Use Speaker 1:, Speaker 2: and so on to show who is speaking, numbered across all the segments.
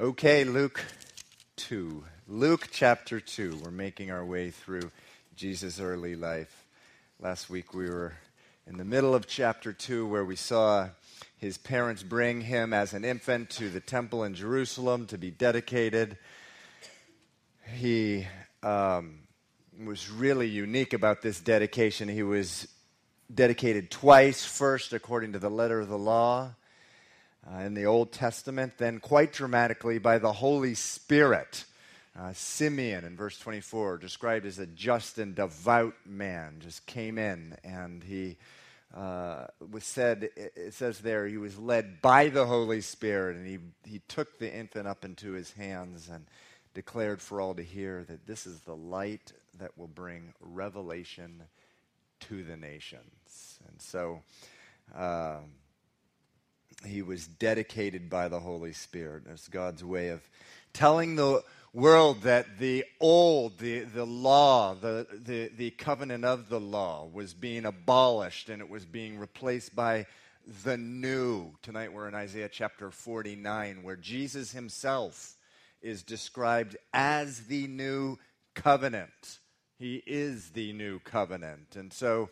Speaker 1: Okay, Luke 2. Luke chapter 2. We're making our way through Jesus' early life. Last week we were in the middle of chapter 2 where we saw his parents bring him as an infant to the temple in Jerusalem to be dedicated. He um, was really unique about this dedication. He was dedicated twice first, according to the letter of the law uh, in the Old Testament, then quite dramatically by the Holy Spirit. Uh, Simeon in verse 24, described as a just and devout man, just came in and he uh, was said, it says there, he was led by the Holy Spirit and he, he took the infant up into his hands and declared for all to hear that this is the light that will bring revelation to the nations. And so, uh, he was dedicated by the Holy Spirit. It's God's way of telling the world that the old, the, the law, the, the, the covenant of the law was being abolished and it was being replaced by the new. Tonight we're in Isaiah chapter 49, where Jesus himself is described as the new covenant. He is the new covenant. And so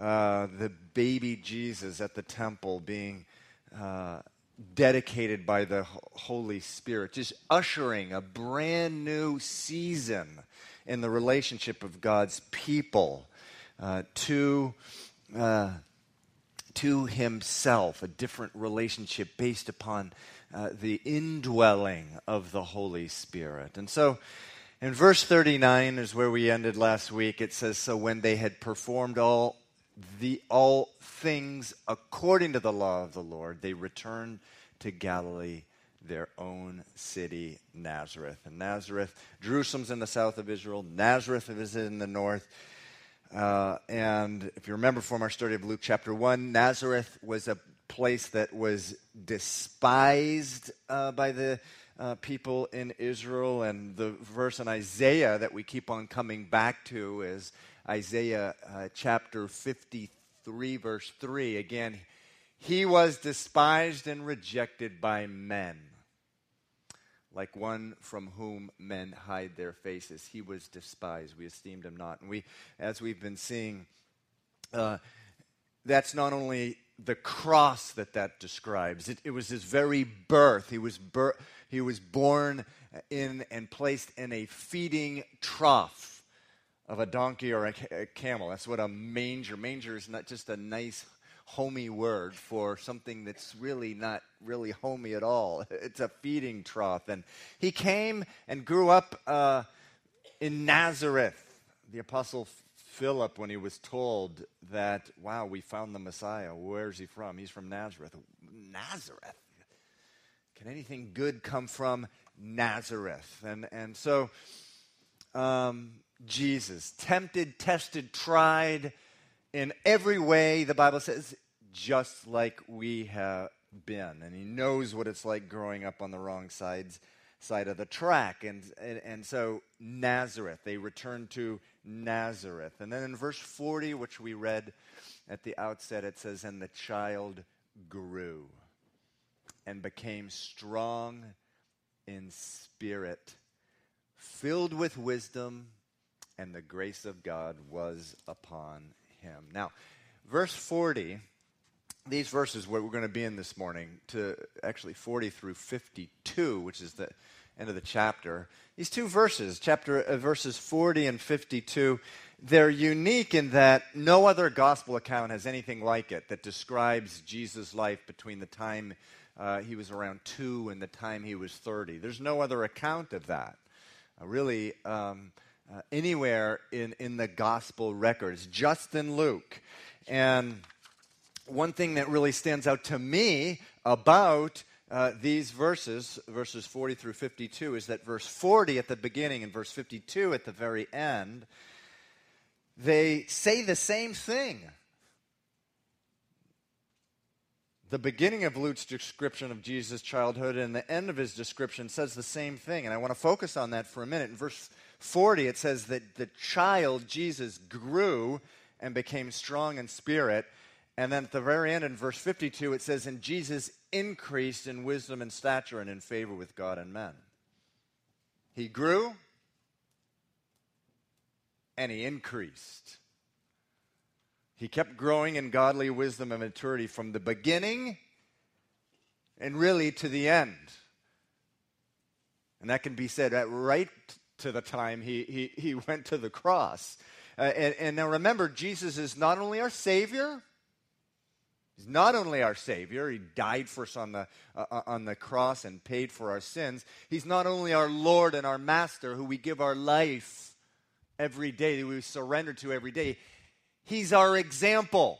Speaker 1: uh, the baby Jesus at the temple being uh, dedicated by the Holy Spirit, just ushering a brand new season in the relationship of God's people uh, to, uh, to Himself, a different relationship based upon uh, the indwelling of the Holy Spirit. And so, in verse 39 is where we ended last week. It says, So when they had performed all the all things according to the law of the Lord, they returned to Galilee, their own city, Nazareth. And Nazareth, Jerusalem's in the south of Israel, Nazareth is in the north. Uh, and if you remember from our study of Luke chapter 1, Nazareth was a place that was despised uh, by the uh, people in Israel. And the verse in Isaiah that we keep on coming back to is Isaiah uh, chapter 53, verse 3. Again, he was despised and rejected by men, like one from whom men hide their faces. He was despised. We esteemed him not. And we, as we've been seeing, uh, that's not only the cross that that describes. It, it was his very birth. He was, bur- he was born in and placed in a feeding trough of a donkey or a, a camel. That's what a manger. Manger is not just a nice homey word for something that's really not really homey at all. It's a feeding trough. And he came and grew up uh, in Nazareth. The apostle Philip, when he was told that, wow, we found the Messiah, where's he from? He's from Nazareth. Nazareth? Can anything good come from Nazareth? And, and so um, Jesus. Tempted, tested, tried in every way, the Bible says, just like we have been. And he knows what it's like growing up on the wrong sides, side of the track. And, and, and so, Nazareth, they return to Nazareth. And then in verse 40, which we read at the outset, it says, And the child grew and became strong in spirit, filled with wisdom and the grace of God was upon him. Now, verse 40, these verses where we're going to be in this morning, to actually 40 through 52, which is the end of the chapter. These two verses, chapter uh, verses 40 and 52, they're unique in that no other gospel account has anything like it that describes Jesus' life between the time uh, he was around two and the time he was 30. There's no other account of that. Uh, really, um, uh, anywhere in, in the gospel records, just in Luke. And one thing that really stands out to me about uh, these verses, verses 40 through 52, is that verse 40 at the beginning and verse 52 at the very end, they say the same thing. The beginning of Luke's description of Jesus' childhood and the end of his description says the same thing. And I want to focus on that for a minute. In verse 40, it says that the child, Jesus, grew and became strong in spirit. And then at the very end, in verse 52, it says, And Jesus increased in wisdom and stature and in favor with God and men. He grew and he increased. He kept growing in godly wisdom and maturity from the beginning and really to the end. And that can be said at right to the time he, he, he went to the cross. Uh, and, and now remember, Jesus is not only our Savior, He's not only our Savior, He died for us on the, uh, on the cross and paid for our sins. He's not only our Lord and our Master, who we give our life every day, that we surrender to every day. He's our example.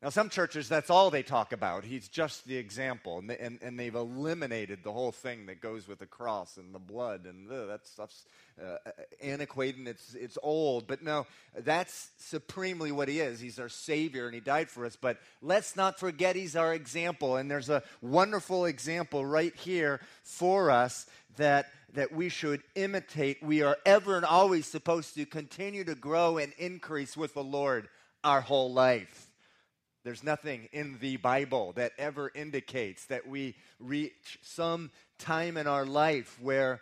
Speaker 1: Now, some churches, that's all they talk about. He's just the example. And, they, and, and they've eliminated the whole thing that goes with the cross and the blood. And ugh, that stuff's uh, antiquated and it's, it's old. But no, that's supremely what he is. He's our Savior and he died for us. But let's not forget he's our example. And there's a wonderful example right here for us that, that we should imitate. We are ever and always supposed to continue to grow and increase with the Lord our whole life. There's nothing in the Bible that ever indicates that we reach some time in our life where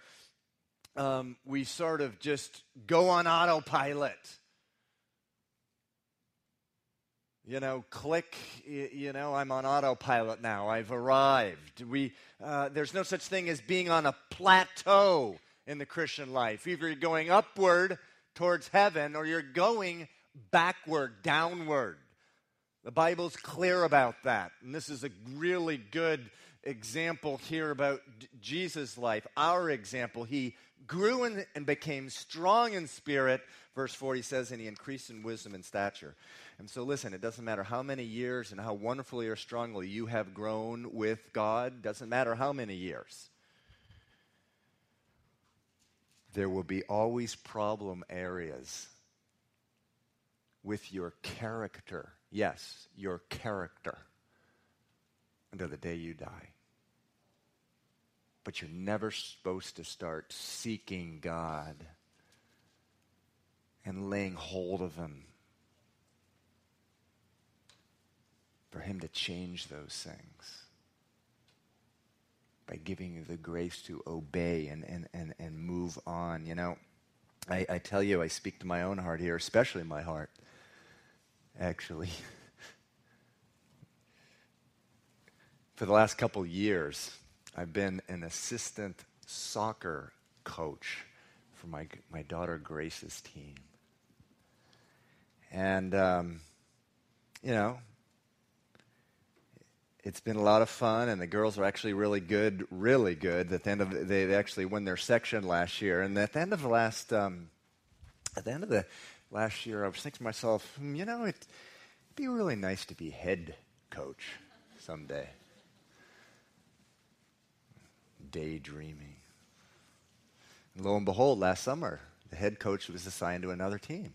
Speaker 1: um, we sort of just go on autopilot. You know, click, you know, I'm on autopilot now. I've arrived. We, uh, there's no such thing as being on a plateau in the Christian life. Either you're going upward towards heaven or you're going backward, downward. The Bible's clear about that. And this is a really good example here about Jesus' life, our example. He grew in, and became strong in spirit. Verse 40 says, and he increased in wisdom and stature. And so, listen, it doesn't matter how many years and how wonderfully or strongly you have grown with God, doesn't matter how many years. There will be always problem areas with your character Yes, your character until the day you die. But you're never supposed to start seeking God and laying hold of Him for Him to change those things by giving you the grace to obey and, and, and, and move on. You know, I, I tell you, I speak to my own heart here, especially my heart actually. For the last couple years, I've been an assistant soccer coach for my, my daughter Grace's team. And, um, you know, it's been a lot of fun, and the girls are actually really good, really good. At the end of the, they actually won their section last year, and at the end of the last, um, at the end of the last year, I was thinking to myself, hmm, you know, it'd be really nice to be head coach someday. Daydreaming. And lo and behold, last summer, the head coach was assigned to another team.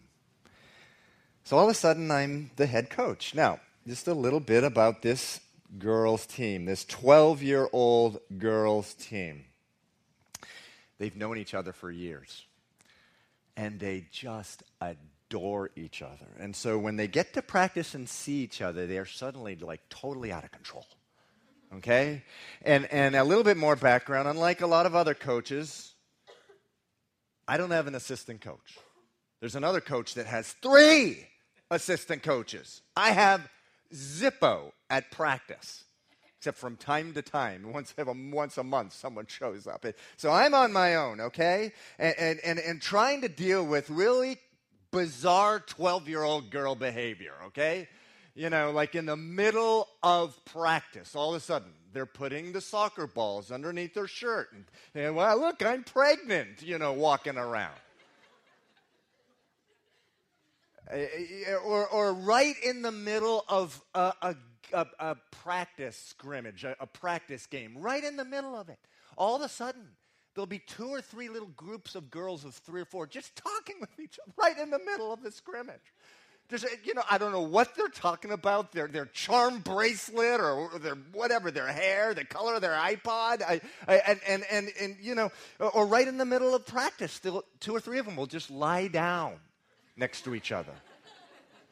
Speaker 1: So all of a sudden, I'm the head coach. Now, just a little bit about this girls' team, this 12 year old girls' team. They've known each other for years and they just adore each other. And so when they get to practice and see each other, they are suddenly like totally out of control. Okay? And, and a little bit more background unlike a lot of other coaches, I don't have an assistant coach. There's another coach that has three assistant coaches. I have Zippo at practice except from time to time, once, once a month, someone shows up. So I'm on my own, okay? And, and, and, and trying to deal with really bizarre 12 year old girl behavior, okay? You know, like in the middle of practice, all of a sudden, they're putting the soccer balls underneath their shirt. And, and well, look, I'm pregnant, you know, walking around. Eh, eh, or, or right in the middle of a, a a, a practice scrimmage, a, a practice game, right in the middle of it. All of a sudden, there'll be two or three little groups of girls of three or four just talking with each other right in the middle of the scrimmage. There's, you know, I don't know what they're talking about. Their their charm bracelet or their whatever, their hair, the color of their iPod, I, I, and, and and and you know, or right in the middle of practice, two or three of them will just lie down next to each other,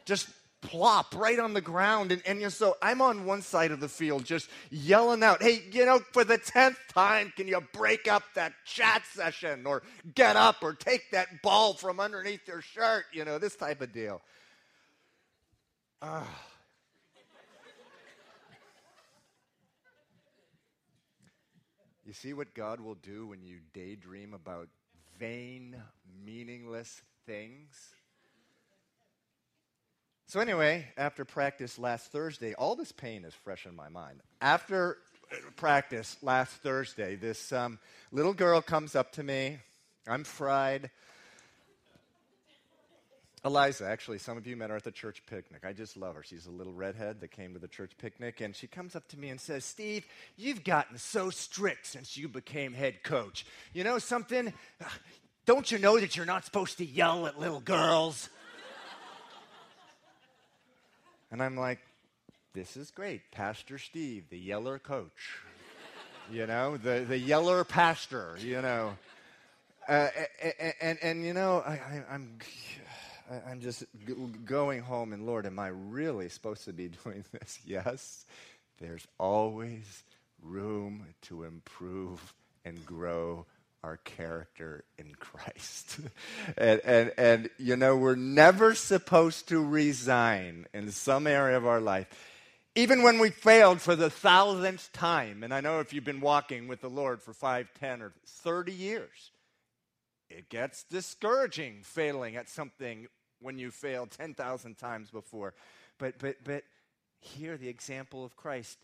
Speaker 1: just plop right on the ground. And, and so I'm on one side of the field just yelling out, hey, you know, for the 10th time, can you break up that chat session or get up or take that ball from underneath your shirt? You know, this type of deal. Uh, you see what God will do when you daydream about vain, meaningless things? So, anyway, after practice last Thursday, all this pain is fresh in my mind. After practice last Thursday, this um, little girl comes up to me. I'm fried. Eliza, actually, some of you met her at the church picnic. I just love her. She's a little redhead that came to the church picnic, and she comes up to me and says, Steve, you've gotten so strict since you became head coach. You know something? Don't you know that you're not supposed to yell at little girls? And I'm like, this is great. Pastor Steve, the yeller coach. you know, the, the yeller pastor, you know. Uh, and, and, and, you know, I, I'm, I'm just going home, and Lord, am I really supposed to be doing this? Yes. There's always room to improve and grow our character in Christ. and, and, and, you know, we're never supposed to resign in some area of our life, even when we failed for the thousandth time. And I know if you've been walking with the Lord for five, ten, or 30 years, it gets discouraging failing at something when you failed 10,000 times before. But, but, but here, the example of Christ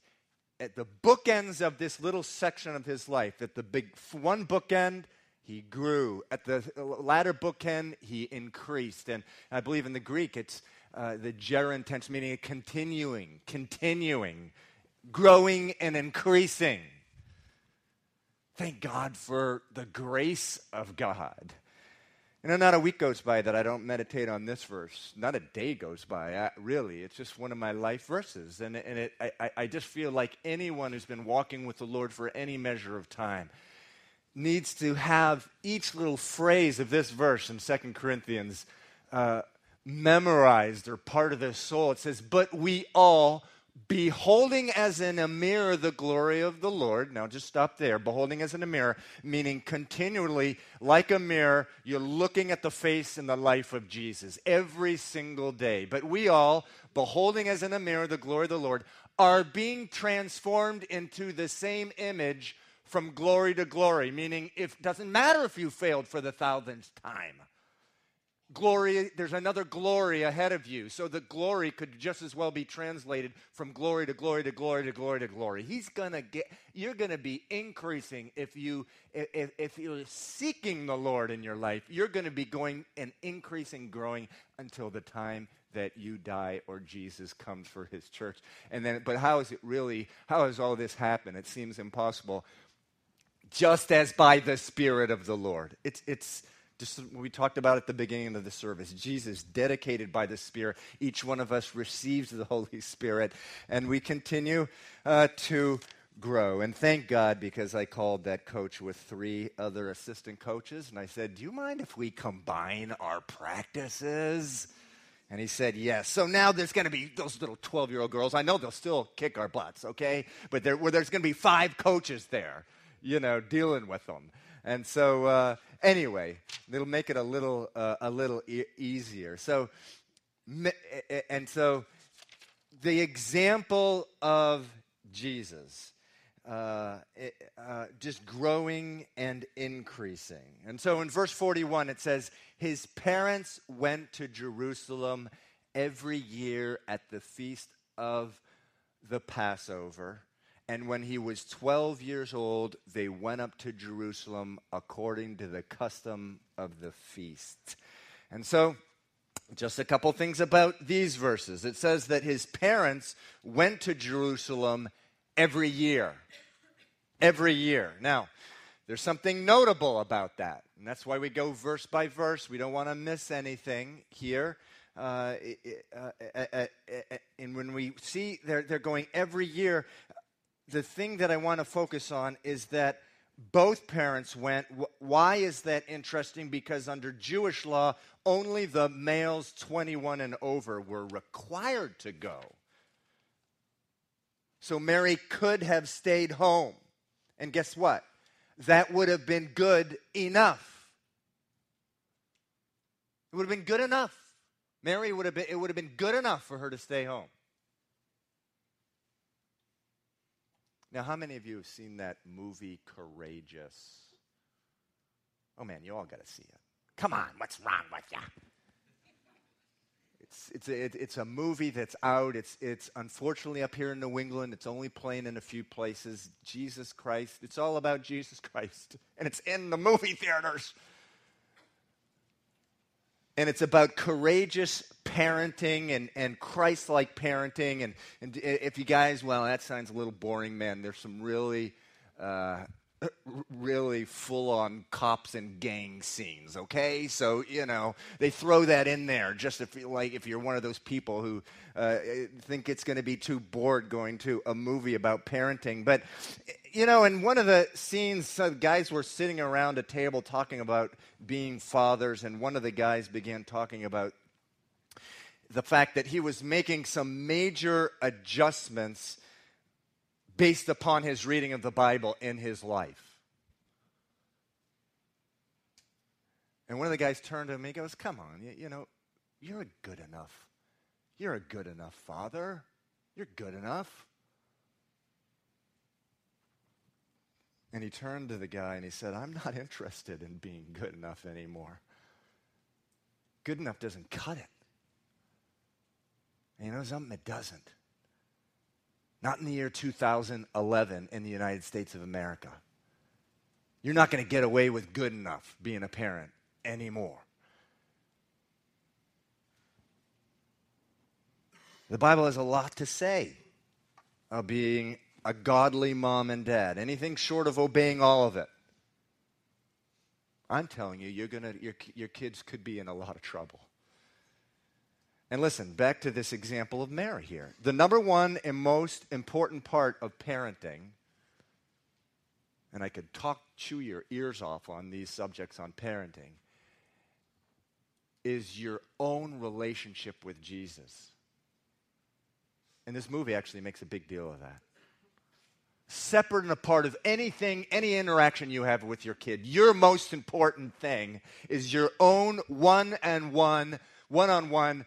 Speaker 1: at the bookends of this little section of his life, at the big one bookend, he grew. At the latter bookend, he increased. And I believe in the Greek, it's uh, the gerund tense, meaning continuing, continuing, growing and increasing. Thank God for the grace of God you know, not a week goes by that I don't meditate on this verse. Not a day goes by, I, really. It's just one of my life verses. And, and it, I, I just feel like anyone who's been walking with the Lord for any measure of time needs to have each little phrase of this verse in 2 Corinthians uh, memorized or part of their soul. It says, But we all beholding as in a mirror the glory of the Lord. Now, just stop there. Beholding as in a mirror, meaning continually, like a mirror, you're looking at the face and the life of Jesus every single day. But we all, beholding as in a mirror the glory of the Lord, are being transformed into the same image from glory to glory, meaning it doesn't matter if you failed for the thousandth time glory, there's another glory ahead of you. So the glory could just as well be translated from glory to glory to glory to glory to glory. He's gonna get, you're gonna be increasing if you if, if you're seeking the Lord in your life. You're gonna be going and increasing, growing until the time that you die or Jesus comes for his church. And then, but how is it really, how does all this happen? It seems impossible. Just as by the Spirit of the Lord. It's, it's, just we talked about at the beginning of the service. Jesus, dedicated by the Spirit, each one of us receives the Holy Spirit, and we continue uh, to grow. And thank God because I called that coach with three other assistant coaches, and I said, Do you mind if we combine our practices? And he said, Yes. So now there's going to be those little 12 year old girls. I know they'll still kick our butts, okay? But there, well, there's going to be five coaches there, you know, dealing with them. And so, uh, anyway, it'll make it a little, uh, a little e- easier. So, and so, the example of Jesus, uh, uh, just growing and increasing. And so, in verse 41, it says, His parents went to Jerusalem every year at the feast of the Passover and when he was 12 years old, they went up to Jerusalem according to the custom of the feast. And so, just a couple things about these verses. It says that his parents went to Jerusalem every year. Every year. Now, there's something notable about that. And that's why we go verse by verse. We don't want to miss anything here. Uh, uh, and when we see they're, they're going every year, the thing that I want to focus on is that both parents went. Why is that interesting? Because under Jewish law, only the males 21 and over were required to go. So Mary could have stayed home. And guess what? That would have been good enough. It would have been good enough. Mary would have been, it would have been good enough for her to stay home. Now, how many of you have seen that movie Courageous? Oh man, you all got to see it. Come on, what's wrong with you? It's, it's, a, it's a movie that's out. It's, it's unfortunately up here in New England. It's only playing in a few places. Jesus Christ. It's all about Jesus Christ. And it's in the movie theaters. And it's about courageous parenting and, and Christ like parenting. And, and if you guys, well, that sounds a little boring, man. There's some really, uh, really full on cops and gang scenes, okay? So, you know, they throw that in there just if, you like, if you're one of those people who uh, think it's going to be too bored going to a movie about parenting. But, you know, in one of the scenes, guys were sitting around a table talking about being fathers, and one of the guys began talking about the fact that he was making some major adjustments based upon his reading of the Bible in his life. And one of the guys turned to him and he goes, Come on, you, you know, you're a good enough. You're a good enough father. You're good enough. And he turned to the guy and he said, I'm not interested in being good enough anymore. Good enough doesn't cut it. And you know something? It doesn't. Not in the year 2011 in the United States of America. You're not going to get away with good enough being a parent anymore. The Bible has a lot to say of being a godly mom and dad. Anything short of obeying all of it. I'm telling you, you're gonna, your, your kids could be in a lot of trouble. And listen, back to this example of Mary here. The number one and most important part of parenting, and I could talk, chew your ears off on these subjects on parenting, is your own relationship with Jesus. And this movie actually makes a big deal of that. Separate and apart of anything, any interaction you have with your kid, your most important thing is your own one and one, one on one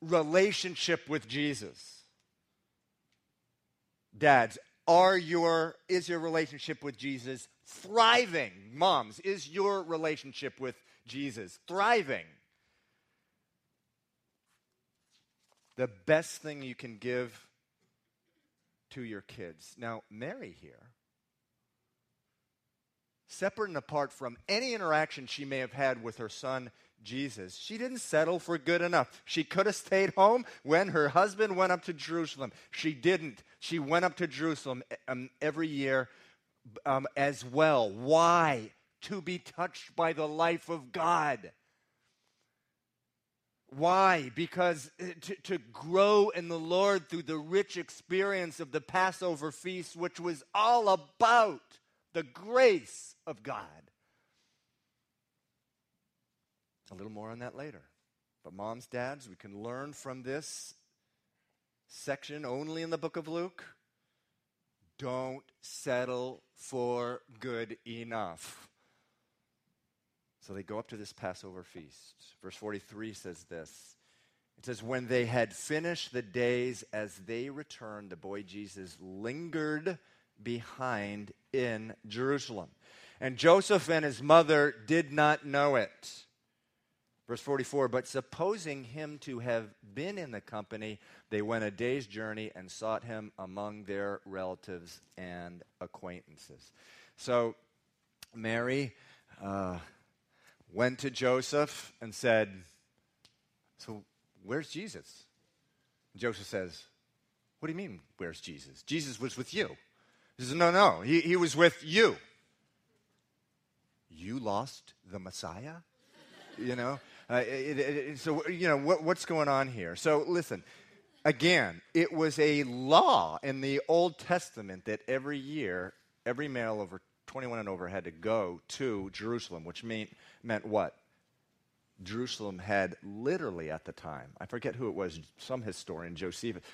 Speaker 1: relationship with Jesus. Dads, are your is your relationship with Jesus thriving? Moms, is your relationship with Jesus thriving? The best thing you can give to your kids. Now, Mary here, separate and apart from any interaction she may have had with her son Jesus. She didn't settle for good enough. She could have stayed home when her husband went up to Jerusalem. She didn't. She went up to Jerusalem um, every year um, as well. Why? To be touched by the life of God. Why? Because uh, to, to grow in the Lord through the rich experience of the Passover feast, which was all about the grace of God. A little more on that later. But moms, dads, we can learn from this section only in the book of Luke. Don't settle for good enough. So they go up to this Passover feast. Verse 43 says this It says, When they had finished the days as they returned, the boy Jesus lingered behind in Jerusalem. And Joseph and his mother did not know it. Verse 44 But supposing him to have been in the company, they went a day's journey and sought him among their relatives and acquaintances. So Mary uh, went to Joseph and said, So where's Jesus? Joseph says, What do you mean, where's Jesus? Jesus was with you. He says, No, no, he, he was with you. You lost the Messiah? You know? Uh, it, it, so, you know, what, what's going on here? So, listen, again, it was a law in the Old Testament that every year, every male over 21 and over had to go to Jerusalem, which mean, meant what? Jerusalem had literally at the time, I forget who it was, some historian, Josephus,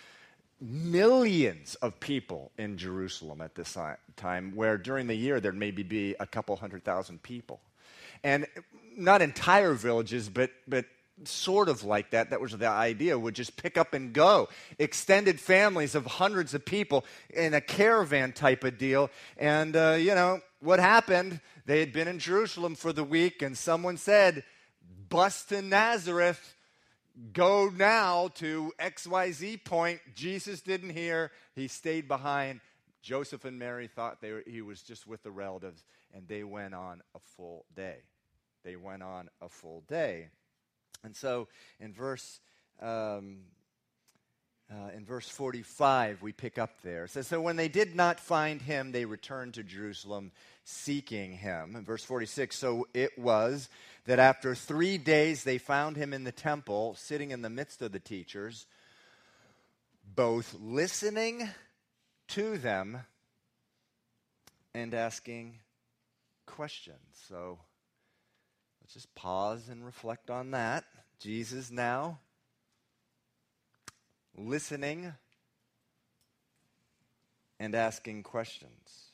Speaker 1: millions of people in Jerusalem at this time, where during the year there maybe be a couple hundred thousand people. And not entire villages, but, but sort of like that. That was the idea, would just pick up and go. Extended families of hundreds of people in a caravan type of deal. And, uh, you know, what happened? They had been in Jerusalem for the week, and someone said, Bust to Nazareth go now to XYZ point. Jesus didn't hear, he stayed behind. Joseph and Mary thought they were, he was just with the relatives, and they went on a full day. They went on a full day. And so in verse. Um, uh, in verse 45, we pick up there. It says, So when they did not find him, they returned to Jerusalem seeking him. In verse 46, so it was that after three days they found him in the temple, sitting in the midst of the teachers, both listening to them and asking questions. So let's just pause and reflect on that. Jesus now listening and asking questions.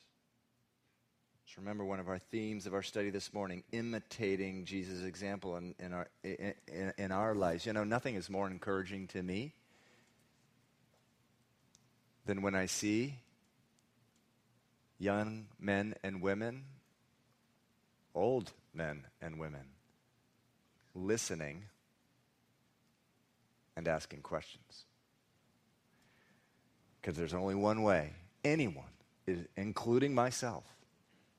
Speaker 1: Just remember one of our themes of our study this morning imitating Jesus' example in, in, our, in, in our lives. You know, nothing is more encouraging to me than when I see young men and women, old men and women, listening and asking questions. Because there's only one way anyone, including myself,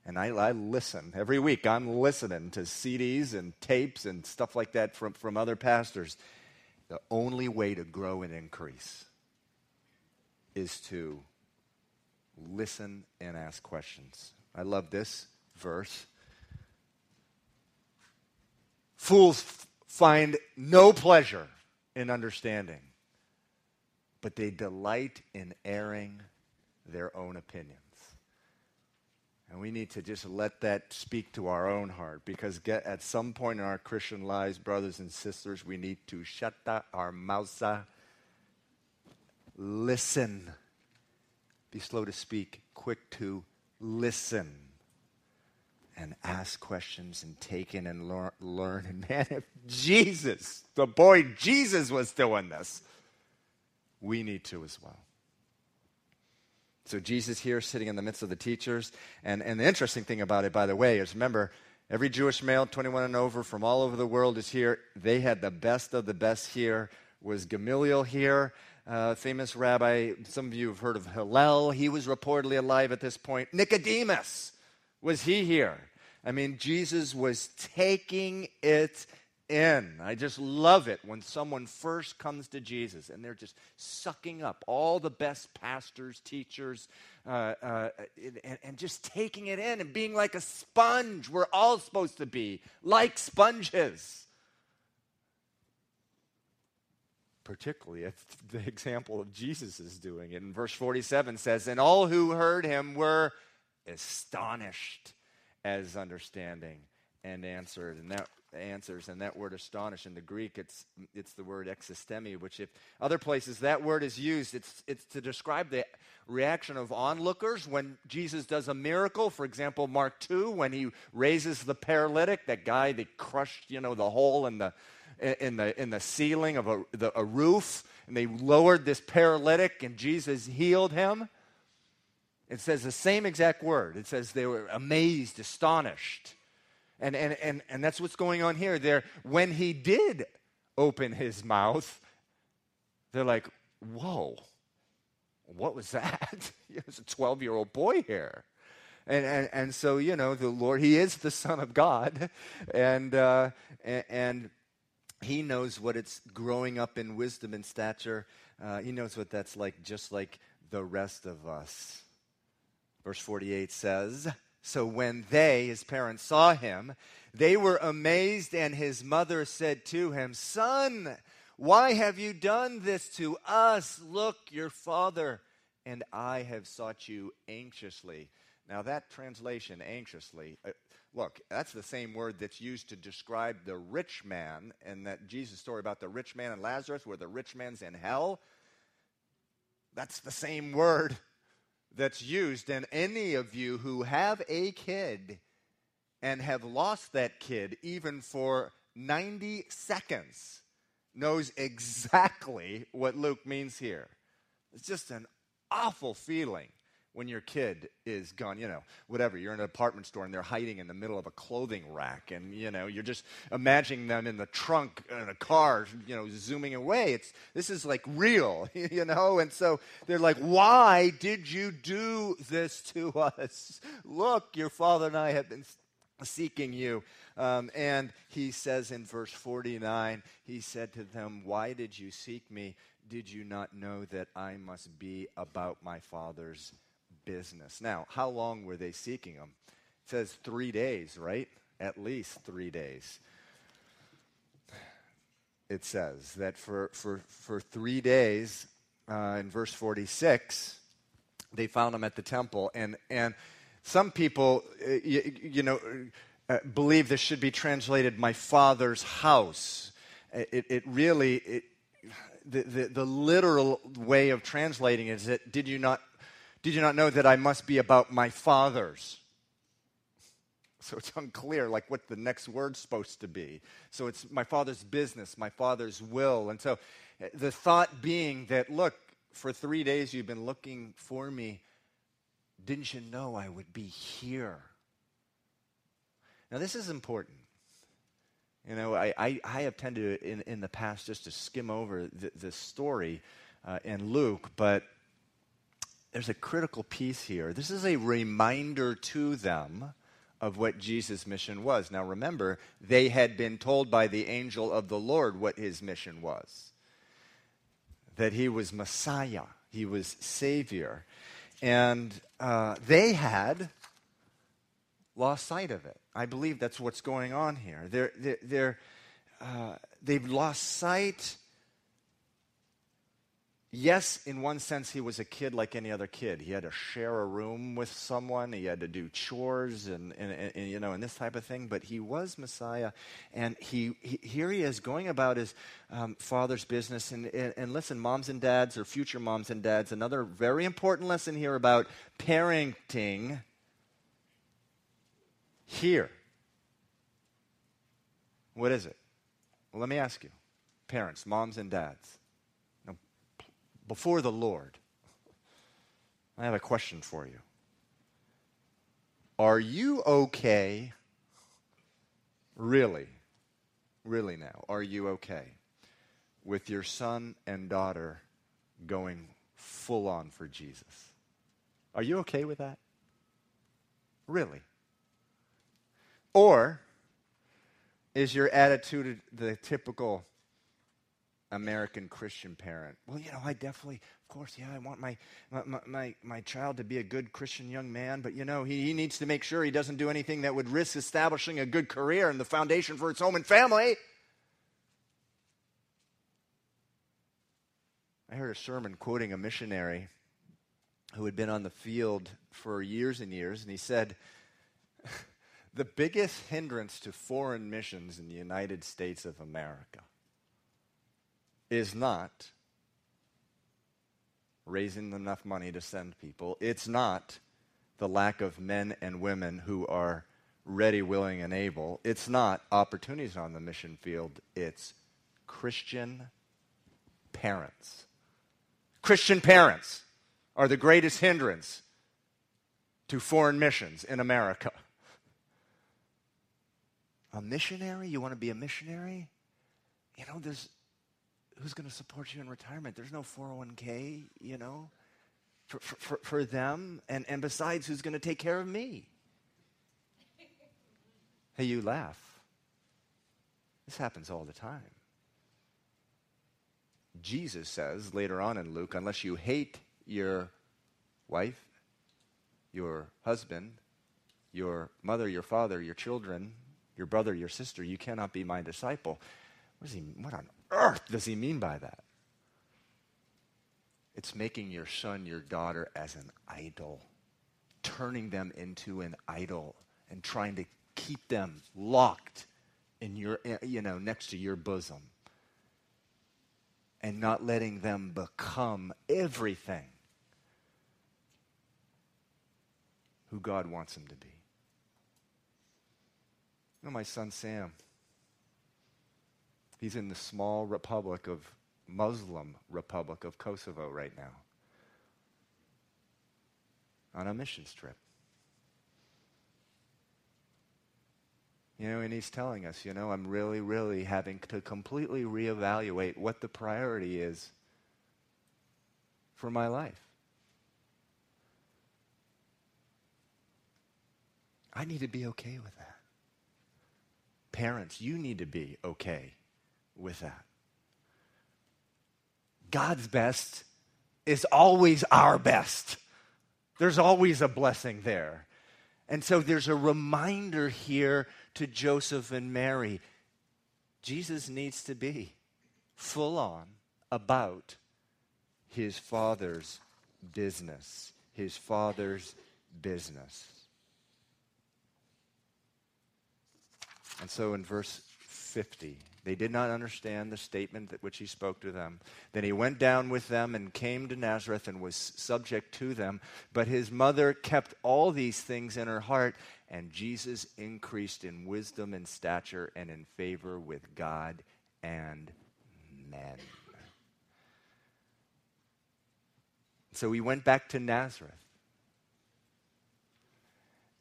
Speaker 1: and I, I, listen every week. I'm listening to CDs and tapes and stuff like that from, from other pastors. The only way to grow and increase is to listen and ask questions. I love this verse. Fools find no pleasure in understanding, but they delight in airing their own opinions. And we need to just let that speak to our own heart because get, at some point in our Christian lives, brothers and sisters, we need to shut our mouths, listen. Be slow to speak, quick to listen, and ask questions and take in and learn. learn. And man, if Jesus, the boy Jesus, was doing this, we need to as well. So Jesus here sitting in the midst of the teachers. And, and the interesting thing about it, by the way, is remember, every Jewish male, 21 and over, from all over the world is here. They had the best of the best here. Was Gamaliel here? Uh, famous rabbi, some of you have heard of Hillel. He was reportedly alive at this point. Nicodemus, was he here? I mean, Jesus was taking it in. I just love it when someone first comes to Jesus and they're just sucking up all the best pastors, teachers, uh, uh, and, and just taking it in and being like a sponge. We're all supposed to be like sponges. Particularly if the example of Jesus is doing it. In verse 47 says, And all who heard him were astonished as understanding and answered. And that answers, and that word astonish in the Greek, it's, it's the word existemi, which if other places that word is used, it's, it's to describe the reaction of onlookers when Jesus does a miracle. For example, Mark 2, when he raises the paralytic, that guy that crushed, you know, the hole in the, in the, in the ceiling of a, the, a roof, and they lowered this paralytic, and Jesus healed him. It says the same exact word. It says they were amazed, astonished. And, and, and, and that's what's going on here. There, when he did open his mouth, they're like, whoa, what was that? It's a 12 year old boy here. And, and, and so, you know, the Lord, He is the Son of God. And, uh, and He knows what it's growing up in wisdom and stature. Uh, he knows what that's like, just like the rest of us. Verse 48 says, so when they, his parents, saw him, they were amazed, and his mother said to him, Son, why have you done this to us? Look, your father and I have sought you anxiously. Now, that translation, anxiously, uh, look, that's the same word that's used to describe the rich man and that Jesus' story about the rich man and Lazarus, where the rich man's in hell. That's the same word that's used. And any of you who have a kid and have lost that kid, even for 90 seconds, knows exactly what Luke means here. It's just an awful feeling when your kid is gone, you know, whatever, you're in an apartment store and they're hiding in the middle of a clothing rack and, you know, you're just imagining them in the trunk in a car, you know, zooming away. It's, this is like real, you know? And so they're like, why did you do this to us? Look, your father and I have been seeking you. Um, and he says in verse 49, he said to them, Why did you seek me? Did you not know that I must be about my father's business. Now, how long were they seeking him? It says three days, right? At least three days. It says that for, for, for three days, uh, in verse 46, they found him at the temple. And, and some people, uh, you, you, know, uh, believe this should be translated my father's house. It, it really, it, the, the, the literal way of translating it is that did you not did you not know that I must be about my father's? So it's unclear, like what the next word's supposed to be. So it's my father's business, my father's will. And so eh, the thought being that, look, for three days you've been looking for me. Didn't you know I would be here? Now, this is important. You know, I, I, I have tended in, in the past just to skim over the, this story uh, in Luke, but there's a critical piece here. This is a reminder to them of what Jesus' mission was. Now remember, they had been told by the angel of the Lord what his mission was that he was Messiah, he was Savior. And uh, they had lost sight of it. I believe that's what's going on here. They're, they're, they're uh, they've lost sight yes, in one sense, he was a kid like any other kid. He had to share a room with someone. He had to do chores and, and, and you know, and this type of thing. But he was Messiah, and he, he here he is going about his um, father's business. And, and, and listen, moms and dads, or future moms and dads, another very important lesson here about parenting. Here, what is it? Well, let me ask you, parents, moms and dads before the Lord, I have a question for you. Are you okay? Really? Really now? Are you okay with your son and daughter going full on for Jesus? Are you okay with that? Really? Or is your attitude the typical American Christian parent. Well, you know, I definitely, of course, yeah, I want my, my, my, my child to be a good Christian young man, but, you know, he, he needs to make sure he doesn't do anything that would risk establishing a good career and the foundation for his home and family. I heard a sermon quoting a missionary who had been on the field for years and years, and he said, The biggest hindrance to foreign missions in the United States of America is not raising enough money to send people. It's not the lack of men and women who are ready, willing, and able. It's not opportunities on the mission field. It's Christian parents. Christian parents are the greatest hindrance to foreign missions in America. A missionary? You want to be a missionary? You know, there's who's going to support you in retirement? There's no 401k, you know, for, for, for them. And, and besides, who's going to take care of me? Hey, you laugh. This happens all the time. Jesus says later on in Luke, unless you hate your wife, your husband, your mother, your father, your children, your brother, your sister, you cannot be my disciple. What, he, what on earth does he mean by that? It's making your son, your daughter as an idol. turning them into an idol and trying to keep them locked in your, you know, next to your bosom and not letting them become everything who God wants them to be. You know, my son Sam, he's in the small republic of Muslim Republic of Kosovo right now on a missions trip. You know, and he's telling us, you know, I'm really, really having to completely reevaluate what the priority is for my life. I need to be okay with that. Parents, you need to be okay with that. God's best is always our best. There's always a blessing there. And so there's a reminder here to Joseph and Mary. Jesus needs to be full on about his father's business. His father's business. And so in verse 50, they did not understand the statement that which he spoke to them. Then he went down with them and came to Nazareth and was subject to them. But his mother kept all these things in her heart, and Jesus increased in wisdom and stature and in favor with God and men. So he went back to Nazareth.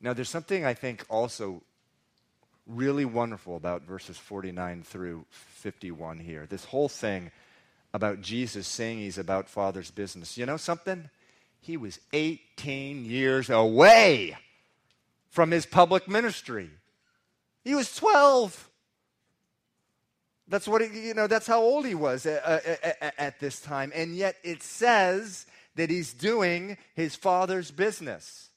Speaker 1: Now, there's something I think also really wonderful about verses 49 through 51 here. This whole thing about Jesus saying he's about Father's business. You know something? He was 18 years away from his public ministry. He was 12. That's what he, you know. That's how old he was at, at, at this time, and yet it says that he's doing his father's business.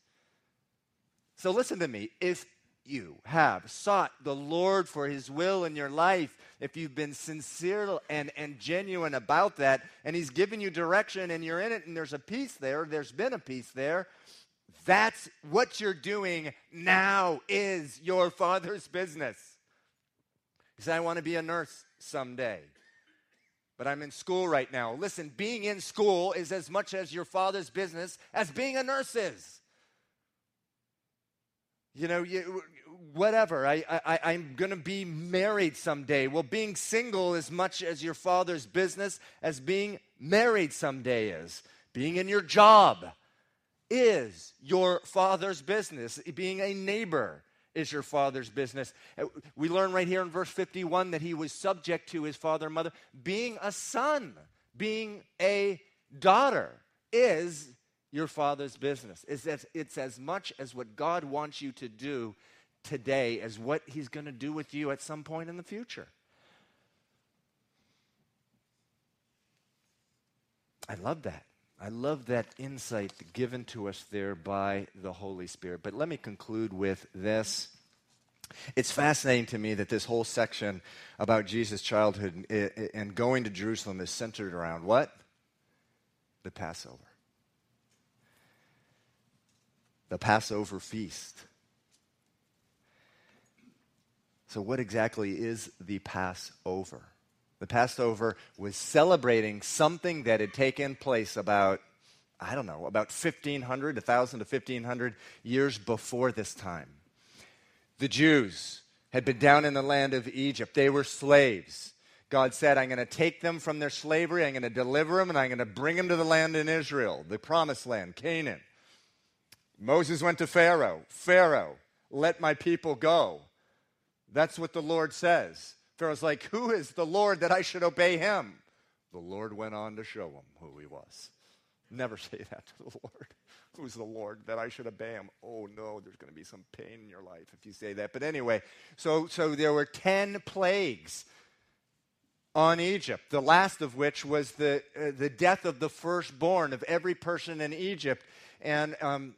Speaker 1: So listen to me. If you have sought the Lord for his will in your life, if you've been sincere and, and genuine about that, and he's given you direction and you're in it and there's a peace there, there's been a peace there, that's what you're doing now is your father's business. You say, I want to be a nurse someday, but I'm in school right now. Listen, being in school is as much as your father's business as being a nurse is you know, you, whatever. I, I, I'm going to be married someday. Well, being single as much as your father's business as being married someday is. Being in your job is your father's business. Being a neighbor is your father's business. We learn right here in verse 51 that he was subject to his father and mother. Being a son, being a daughter is your father's business. It's as, it's as much as what God wants you to do today as what he's going to do with you at some point in the future. I love that. I love that insight given to us there by the Holy Spirit. But let me conclude with this. It's fascinating to me that this whole section about Jesus' childhood and going to Jerusalem is centered around what? The Passover the Passover feast. So, what exactly is the Passover? The Passover was celebrating something that had taken place about, I don't know, about 1,500, 1,000 to 1,500 years before this time. The Jews had been down in the land of Egypt, they were slaves. God said, I'm going to take them from their slavery, I'm going to deliver them, and I'm going to bring them to the land in Israel, the promised land, Canaan. Moses went to Pharaoh. Pharaoh, let my people go. That's what the Lord says. Pharaoh's like, Who is the Lord that I should obey him? The Lord went on to show him who he was. Never say that to the Lord. Who's the Lord that I should obey him? Oh no, there's going to be some pain in your life if you say that. But anyway, so so there were 10 plagues on Egypt, the last of which was the, uh, the death of the firstborn of every person in Egypt. And um,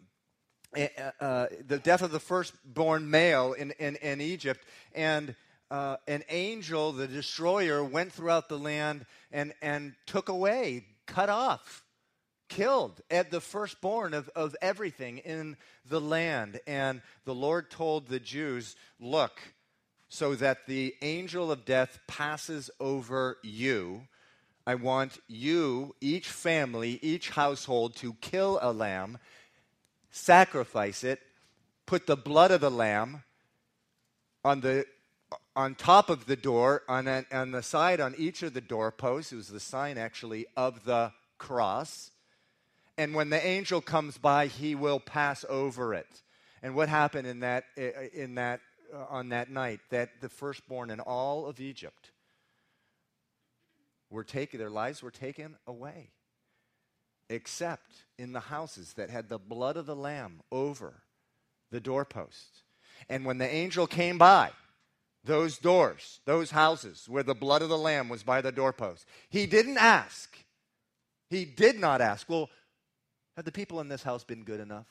Speaker 1: uh, uh, the death of the firstborn male in, in, in Egypt. And uh, an angel, the destroyer, went throughout the land and, and took away, cut off killed at the firstborn of, of everything in the land. And the Lord told the Jews, Look, so that the angel of death passes over you. I want you, each family, each household, to kill a lamb, sacrifice it, put the blood of the lamb on the on top of the door, on, a, on the side, on each of the doorposts. It was the sign, actually, of the cross. And when the angel comes by, he will pass over it. And what happened in that, in that, uh, on that night? That the firstborn in all of Egypt were taken, their lives were taken away, except in the houses that had the blood of the Lamb over the doorposts. And when the angel came by, those doors, those houses where the blood of the Lamb was by the doorpost. He didn't ask. He did not ask, well, have the people in this house been good enough?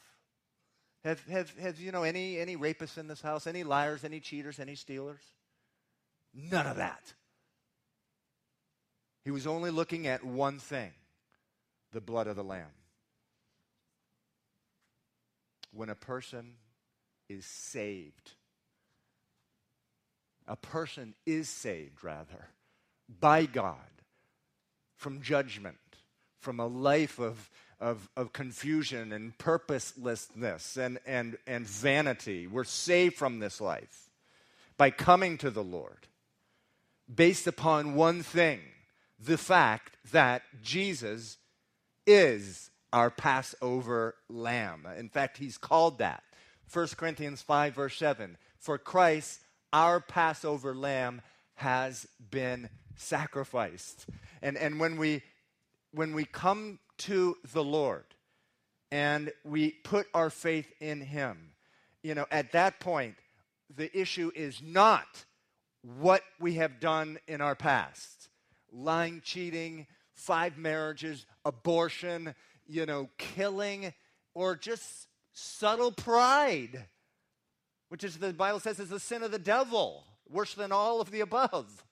Speaker 1: Have, have, have you know, any, any rapists in this house? Any liars, any cheaters, any stealers? None of that. He was only looking at one thing the blood of the Lamb. When a person is saved, a person is saved, rather, by God from judgment, from a life of, of, of confusion and purposelessness and, and, and vanity. We're saved from this life by coming to the Lord based upon one thing the fact that Jesus is our Passover lamb. In fact, he's called that. 1 Corinthians 5, verse 7 For Christ our Passover lamb has been sacrificed. And, and when, we, when we come to the Lord and we put our faith in Him, you know, at that point, the issue is not what we have done in our past lying, cheating, five marriages, abortion, you know, killing, or just subtle pride which is the Bible says is the sin of the devil, worse than all of the above.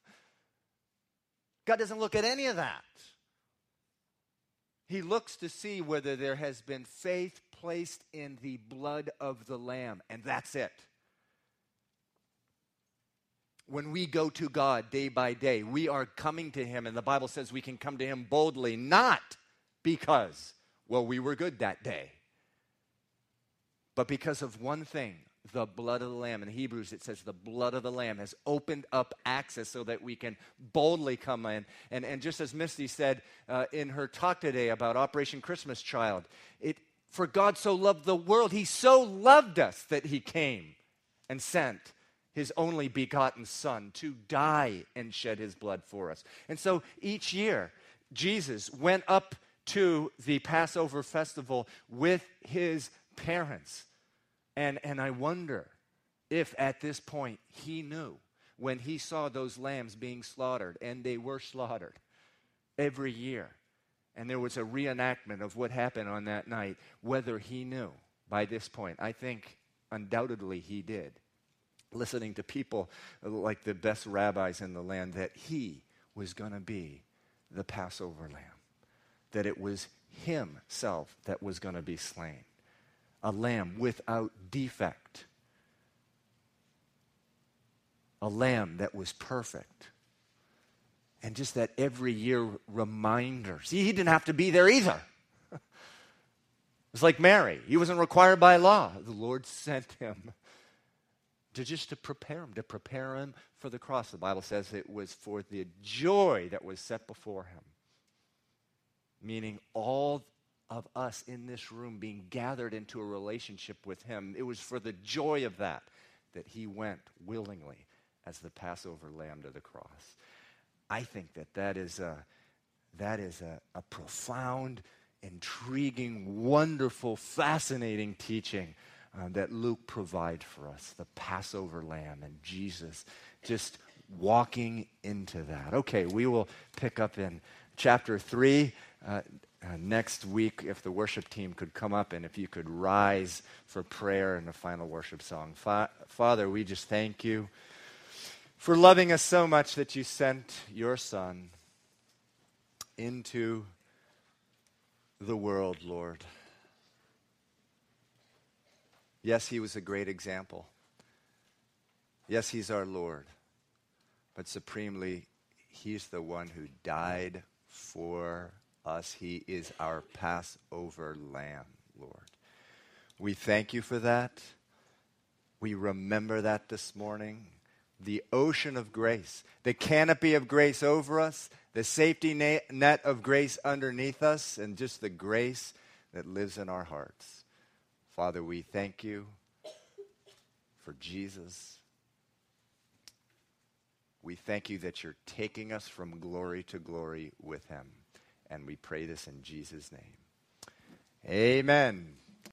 Speaker 1: God doesn't look at any of that. He looks to see whether there has been faith placed in the blood of the Lamb, and that's it. When we go to God day by day, we are coming to Him, and the Bible says we can come to Him boldly, not because, well, we were good that day, but because of one thing the blood of the Lamb. In Hebrews, it says the blood of the Lamb has opened up access so that we can boldly come in. And, and just as Misty said uh, in her talk today about Operation Christmas Child, it, for God so loved the world, He so loved us that He came and sent His only begotten Son to die and shed His blood for us. And so each year, Jesus went up to the Passover festival with His parents and, and I wonder if at this point he knew when he saw those lambs being slaughtered, and they were slaughtered every year, and there was a reenactment of what happened on that night, whether he knew by this point. I think undoubtedly he did. Listening to people like the best rabbis in the land, that he was going to be the Passover lamb, that it was himself that was going to be slain a lamb without defect, a lamb that was perfect. And just that every year reminder. See, he didn't have to be there either. It's like Mary. He wasn't required by law. The Lord sent him to just to prepare him, to prepare him for the cross. The Bible says it was for the joy that was set before him. Meaning all of us in this room being gathered into a relationship with Him. It was for the joy of that that He went willingly as the Passover lamb to the cross. I think that that is a, that is a, a profound, intriguing, wonderful, fascinating teaching uh, that Luke provide for us the Passover lamb and Jesus just walking into that. Okay, we will pick up in chapter 3. Uh, uh, next week, if the worship team could come up and if you could rise for prayer and a final worship song. Fa- Father, we just thank you for loving us so much that you sent your Son into the world, Lord. Yes, he was a great example. Yes, he's our Lord. But supremely, he's the one who died for us. He is our Passover lamb, Lord. We thank you for that. We remember that this morning. The ocean of grace, the canopy of grace over us, the safety net of grace underneath us, and just the grace that lives in our hearts. Father, we thank you for Jesus. We thank you that you're taking us from glory to glory with him. And we pray this in Jesus' name. Amen.